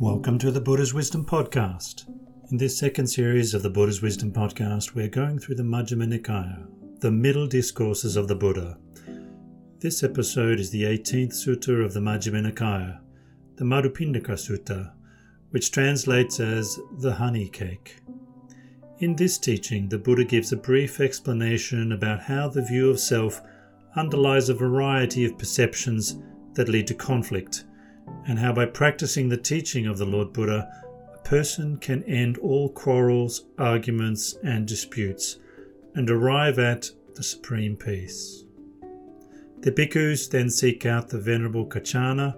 Welcome to the Buddha's Wisdom Podcast. In this second series of the Buddha's Wisdom Podcast, we're going through the Majjhima Nikaya, the middle discourses of the Buddha. This episode is the 18th sutta of the Majjhima Nikaya, the Madhupindika Sutta, which translates as the honey cake. In this teaching, the Buddha gives a brief explanation about how the view of self underlies a variety of perceptions that lead to conflict and how by practicing the teaching of the Lord Buddha, a person can end all quarrels, arguments, and disputes and arrive at the supreme peace. The bhikkhus then seek out the Venerable Kaccana,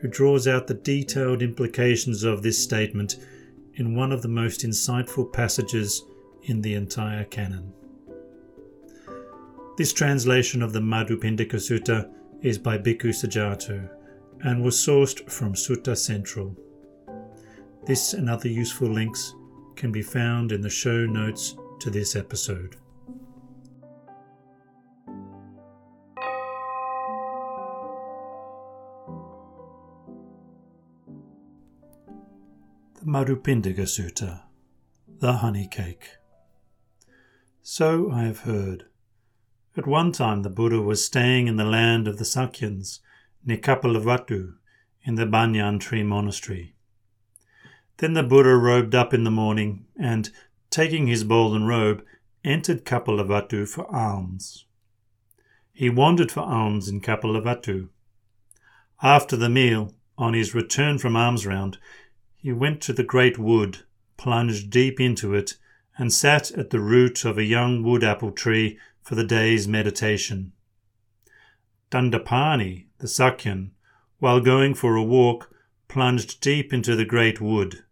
who draws out the detailed implications of this statement in one of the most insightful passages in the entire canon. This translation of the Madhupindika Sutta is by Bhikkhu Sujato and was sourced from Sutta Central. This and other useful links can be found in the show notes to this episode. The Madhupindika Sutta, the honey cake. So I have heard. At one time the Buddha was staying in the land of the Sakyans near Kapilavatthu in the Banyan tree monastery. Then the Buddha robed up in the morning and, taking his golden robe, entered Kapilavatthu for alms. He wandered for alms in Kapilavatthu. After the meal, on his return from alms round, he went to the great wood, plunged deep into it, and sat at the root of a young wood apple tree for the day's meditation. Dandapani, the Sakyan, while going for a walk, plunged deep into the great wood.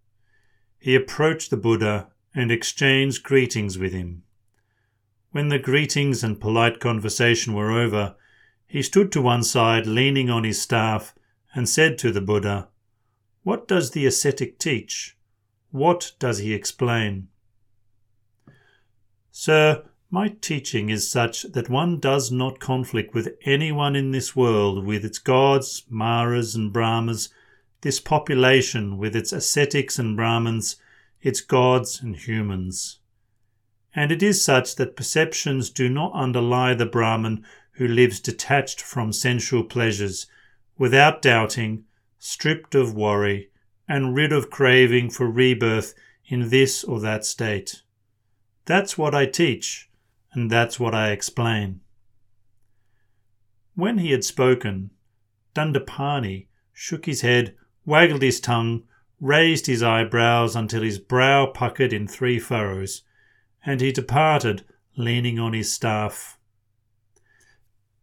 He approached the Buddha and exchanged greetings with him. When the greetings and polite conversation were over, he stood to one side, leaning on his staff, and said to the Buddha, What does the ascetic teach? What does he explain? Sir, my teaching is such that one does not conflict with anyone in this world, with its gods, Maras, and Brahmas, this population with its ascetics and Brahmins, its gods and humans. And it is such that perceptions do not underlie the Brahman who lives detached from sensual pleasures, without doubting, stripped of worry, and rid of craving for rebirth in this or that state. That's what I teach and that's what I explain. When he had spoken, Dandapani shook his head, waggled his tongue, raised his eyebrows until his brow puckered in three furrows, and he departed, leaning on his staff.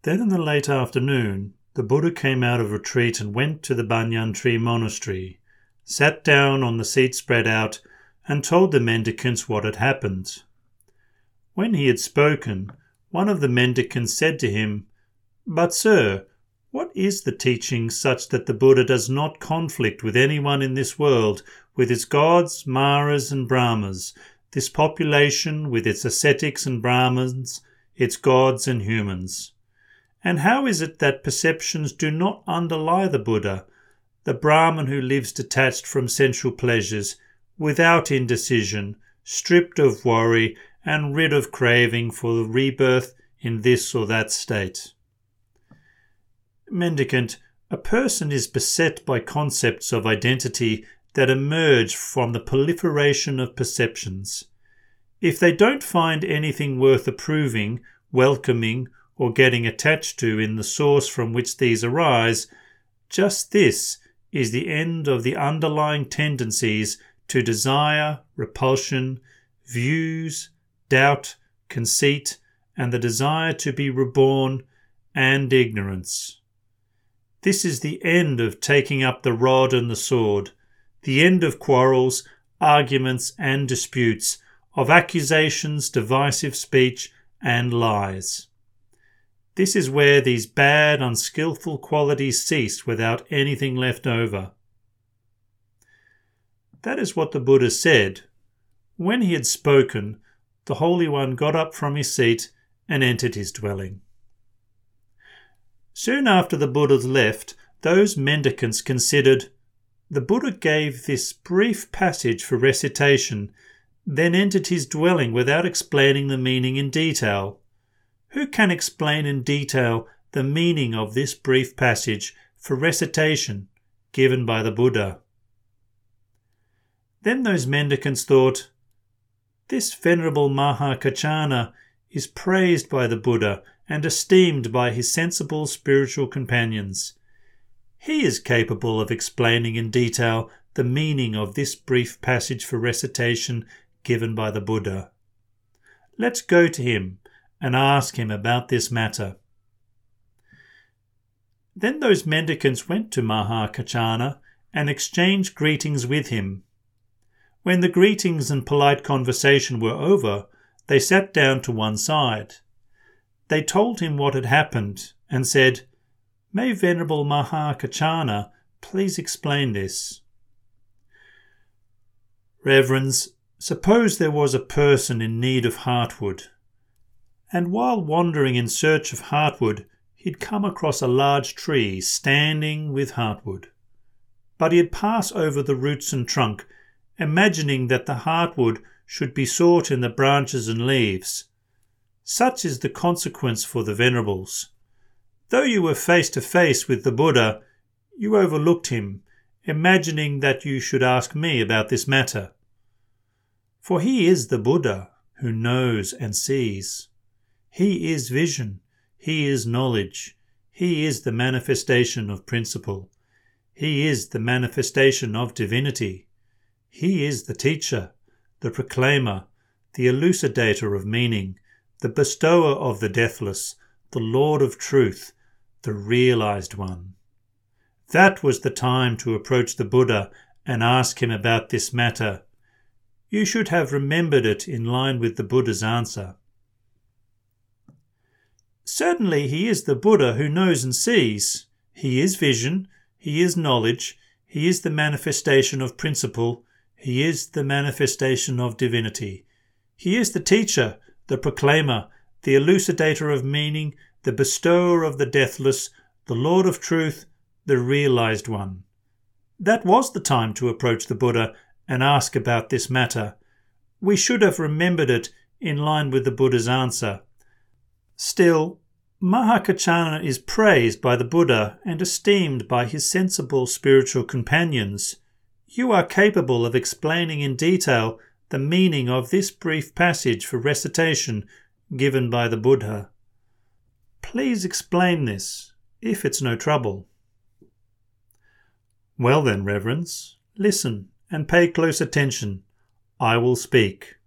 Then in the late afternoon, the Buddha came out of retreat and went to the banyan tree monastery, sat down on the seat spread out, and told the mendicants what had happened. When he had spoken, one of the mendicants said to him, But, sir, what is the teaching such that the Buddha does not conflict with anyone in this world, with its gods, Maras, and Brahmas, this population with its ascetics and Brahmins, its gods and humans? And how is it that perceptions do not underlie the Buddha, the Brahman who lives detached from sensual pleasures, without indecision, stripped of worry, and rid of craving for the rebirth in this or that state. Mendicant, a person is beset by concepts of identity that emerge from the proliferation of perceptions. If they don't find anything worth approving, welcoming, or getting attached to in the source from which these arise, just this is the end of the underlying tendencies to desire, repulsion, views, doubt, conceit, and the desire to be reborn, and ignorance. This is the end of taking up the rod and the sword, the end of quarrels, arguments, and disputes, of accusations, divisive speech, and lies. This is where these bad, unskilful qualities cease without anything left over. That is what the Buddha said. When he had spoken, the Holy One got up from his seat and entered his dwelling. Soon after the Buddha left, those mendicants considered the Buddha gave this brief passage for recitation, then entered his dwelling without explaining the meaning in detail. Who can explain in detail the meaning of this brief passage for recitation given by the Buddha? Then those mendicants thought, This venerable Mahakaccana is praised by the Buddha and esteemed by his sensible spiritual companions. He is capable of explaining in detail the meaning of this brief passage for recitation given by the Buddha. Let's go to him and ask him about this matter. Then those mendicants went to Mahakaccana and exchanged greetings with him. When the greetings and polite conversation were over, they sat down to one side. They told him what had happened and said, May Venerable Mahakaccana please explain this? Reverends, suppose there was a person in need of heartwood, and while wandering in search of heartwood, he'd come across a large tree standing with heartwood. But he'd pass over the roots and trunk, imagining that the heartwood should be sought in the branches and leaves. Such is the consequence for the venerables. Though you were face to face with the Buddha, you overlooked him, imagining that you should ask me about this matter. For he is the Buddha who knows and sees. He is vision. He is knowledge. He is the manifestation of principle. He is the manifestation of divinity. He is the teacher, the proclaimer, the elucidator of meaning, the bestower of the deathless, the Lord of truth, the realized one. That was the time to approach the Buddha and ask him about this matter. You should have remembered it in line with the Buddha's answer. Certainly, he is the Buddha who knows and sees. He is vision, he is knowledge, he is the manifestation of principle, he is the manifestation of divinity. He is the teacher, the proclaimer, the elucidator of meaning, the bestower of the deathless, the Lord of truth, the realized one. That was the time to approach the Buddha and ask about this matter. We should have remembered it in line with the Buddha's answer. Still, Mahakaccana is praised by the Buddha and esteemed by his sensible spiritual companions. You are capable of explaining in detail the meaning of this brief passage for recitation given by the Buddha. Please explain this, if it's no trouble. Well then, reverends, listen and pay close attention. I will speak.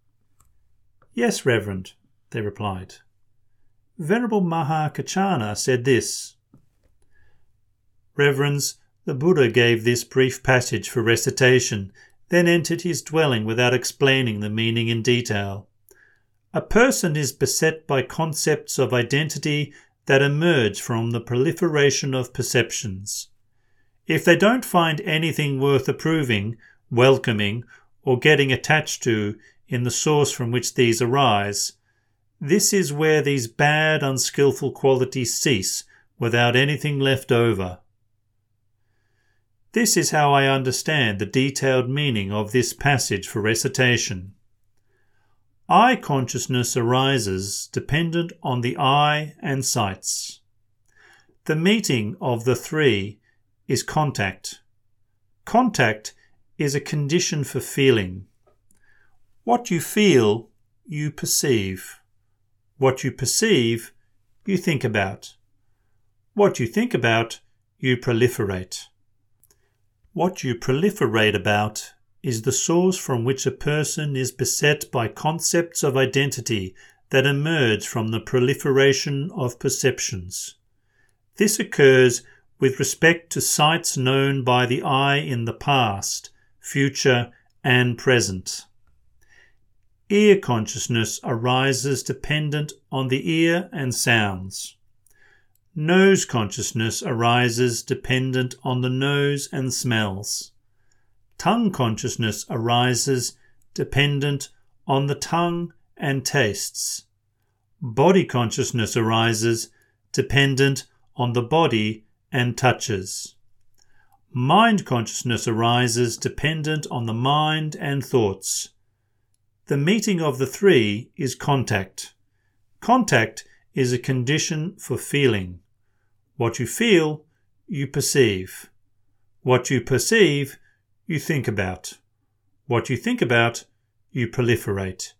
Yes, Reverend, they replied. Venerable Mahakaccana said this Reverends, the Buddha gave this brief passage for recitation, then entered his dwelling without explaining the meaning in detail. A person is beset by concepts of identity that emerge from the proliferation of perceptions. If they don't find anything worth approving, welcoming, or getting attached to in the source from which these arise, this is where these bad, unskilful qualities cease without anything left over. This is how Eye understand the detailed meaning of this passage for recitation. I consciousness arises dependent on the eye and sights. The meeting of the three is contact. Contact is a condition for feeling. What you feel, you perceive. What you perceive, you think about. What you think about, you proliferate. What you proliferate about is the source from which a person is beset by concepts of identity that emerge from the proliferation of perceptions. This occurs with respect to sights known by the eye in the past, future, and present. Ear consciousness arises dependent on the ear and sounds. Nose consciousness arises dependent on the nose and smells. Tongue consciousness arises dependent on the tongue and tastes. Body consciousness arises dependent on the body and touches. mind consciousness arises dependent on the mind and thoughts. The meeting of the three is contact. Contact is a condition for feeling. What you feel, you perceive. What you perceive, you think about. What you think about, you proliferate.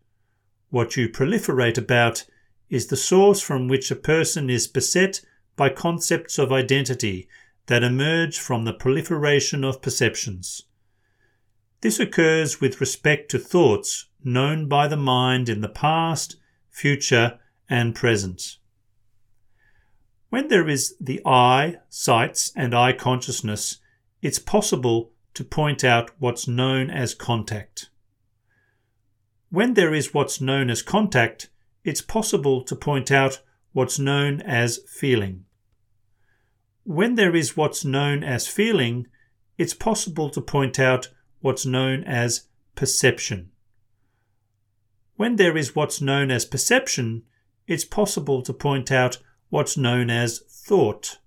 What you proliferate about is the source from which a person is beset by concepts of identity that emerge from the proliferation of perceptions. This occurs with respect to thoughts known by the mind in the past, future, and present. When there is the eye, sights, and eye consciousness, it's possible to point out what's known as contact. When there is what's known as contact, it's possible to point out what's known as feeling. When there is what's known as feeling, it's possible to point out what's known as perception. When there is what's known as perception, it's possible to point out what's known as thought.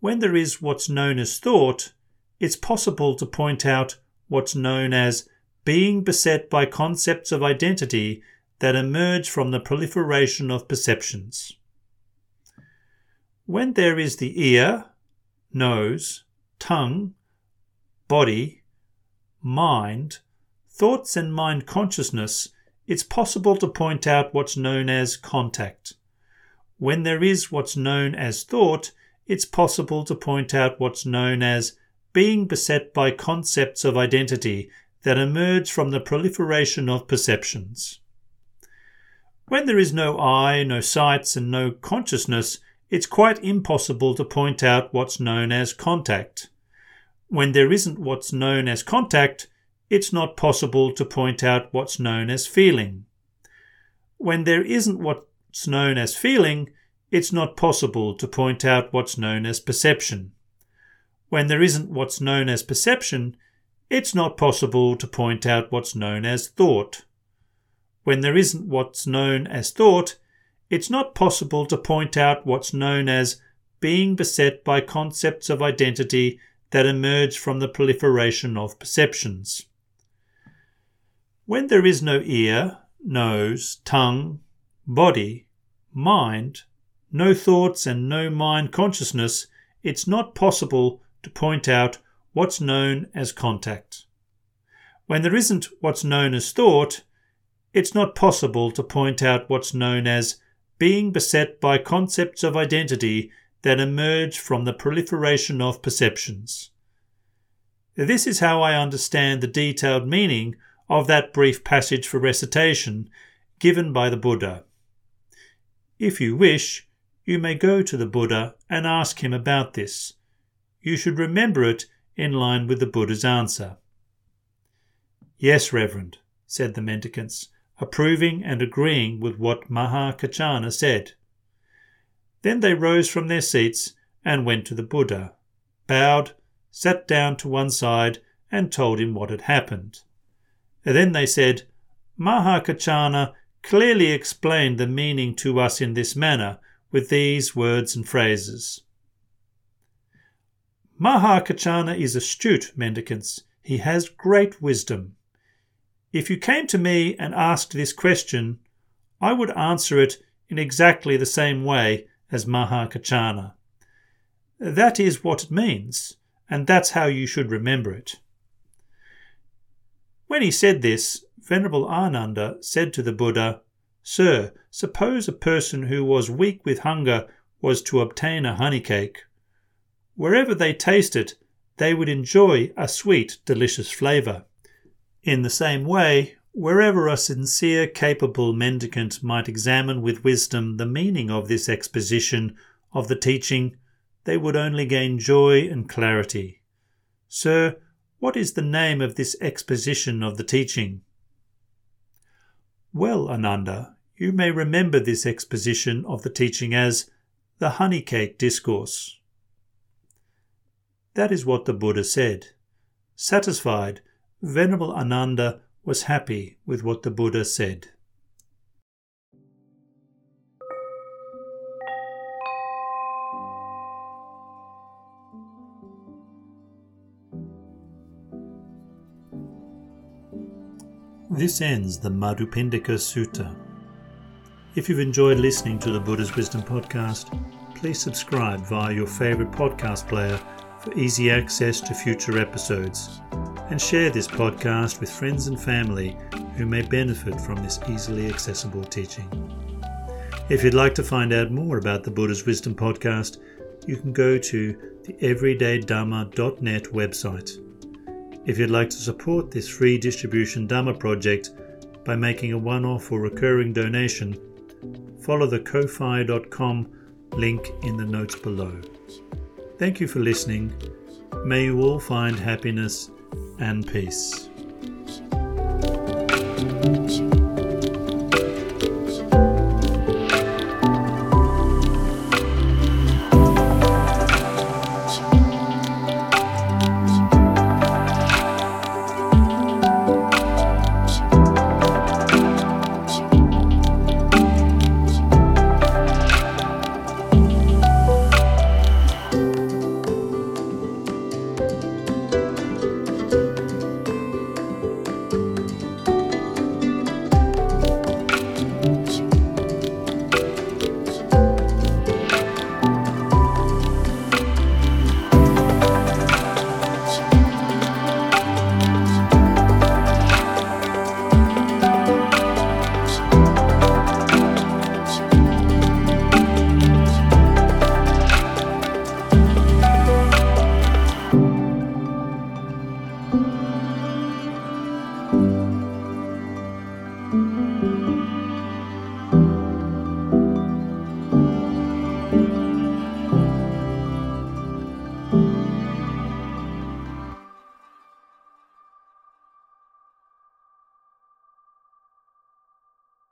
When there is what's known as thought, it's possible to point out what's known as being beset by concepts of identity that emerge from the proliferation of perceptions. When there is the ear, nose, tongue, body, mind, thoughts, and mind consciousness, it's possible to point out what's known as contact. When there is what's known as thought, it's possible to point out what's known as being beset by concepts of identity that emerge from the proliferation of perceptions. When there is no eye, no sights, and no consciousness, it's quite impossible to point out what's known as contact. When there isn't what's known as contact, it's not possible to point out what's known as feeling. When there isn't what's known as feeling, it's not possible to point out what's known as perception. When there isn't what's known as perception, it's not possible to point out what's known as thought. When there isn't what's known as thought, it's not possible to point out what's known as being beset by concepts of identity that emerge from the proliferation of perceptions. When there is no ear, nose, tongue, body, mind, no thoughts, and no mind consciousness, it's not possible to point out what's known as contact. When there isn't what's known as thought, it's not possible to point out what's known as being beset by concepts of identity that emerge from the proliferation of perceptions. This is how I understand the detailed meaning of that brief passage for recitation given by the Buddha. If you wish, you may go to the Buddha and ask him about this. You should remember it in line with the Buddha's answer. Yes, Reverend, said the mendicants, approving and agreeing with what Mahakaccana said. Then they rose from their seats and went to the Buddha, bowed, sat down to one side, and told him what had happened. Then they said, Mahakaccana clearly explained the meaning to us in this manner with these words and phrases. Mahakaccana is astute, mendicants. He has great wisdom. If you came to me and asked this question, I would answer it in exactly the same way as Mahakaccana. That is what it means, and that's how you should remember it. When he said this, Venerable Ananda said to the Buddha, Sir, suppose a person who was weak with hunger was to obtain a honey cake. Wherever they taste it, they would enjoy a sweet, delicious flavour. In the same way, wherever a sincere, capable mendicant might examine with wisdom the meaning of this exposition of the teaching, they would only gain joy and clarity. Sir, what is the name of this exposition of the teaching? Well, Ananda, you may remember this exposition of the teaching as the honey cake discourse. That is what the Buddha said. Satisfied, Venerable Ananda was happy with what the Buddha said. This ends the Madhupindika Sutta. If you've enjoyed listening to the Buddha's Wisdom podcast, please subscribe via your favourite podcast player for easy access to future episodes, and share this podcast with friends and family who may benefit from this easily accessible teaching. If you'd like to find out more about the Buddha's Wisdom podcast, you can go to the everydaydhamma.net website. If you'd like to support this free distribution Dhamma project by making a one off or recurring donation, follow the ko-fi.com link in the notes below. Thank you for listening. May you all find happiness and peace.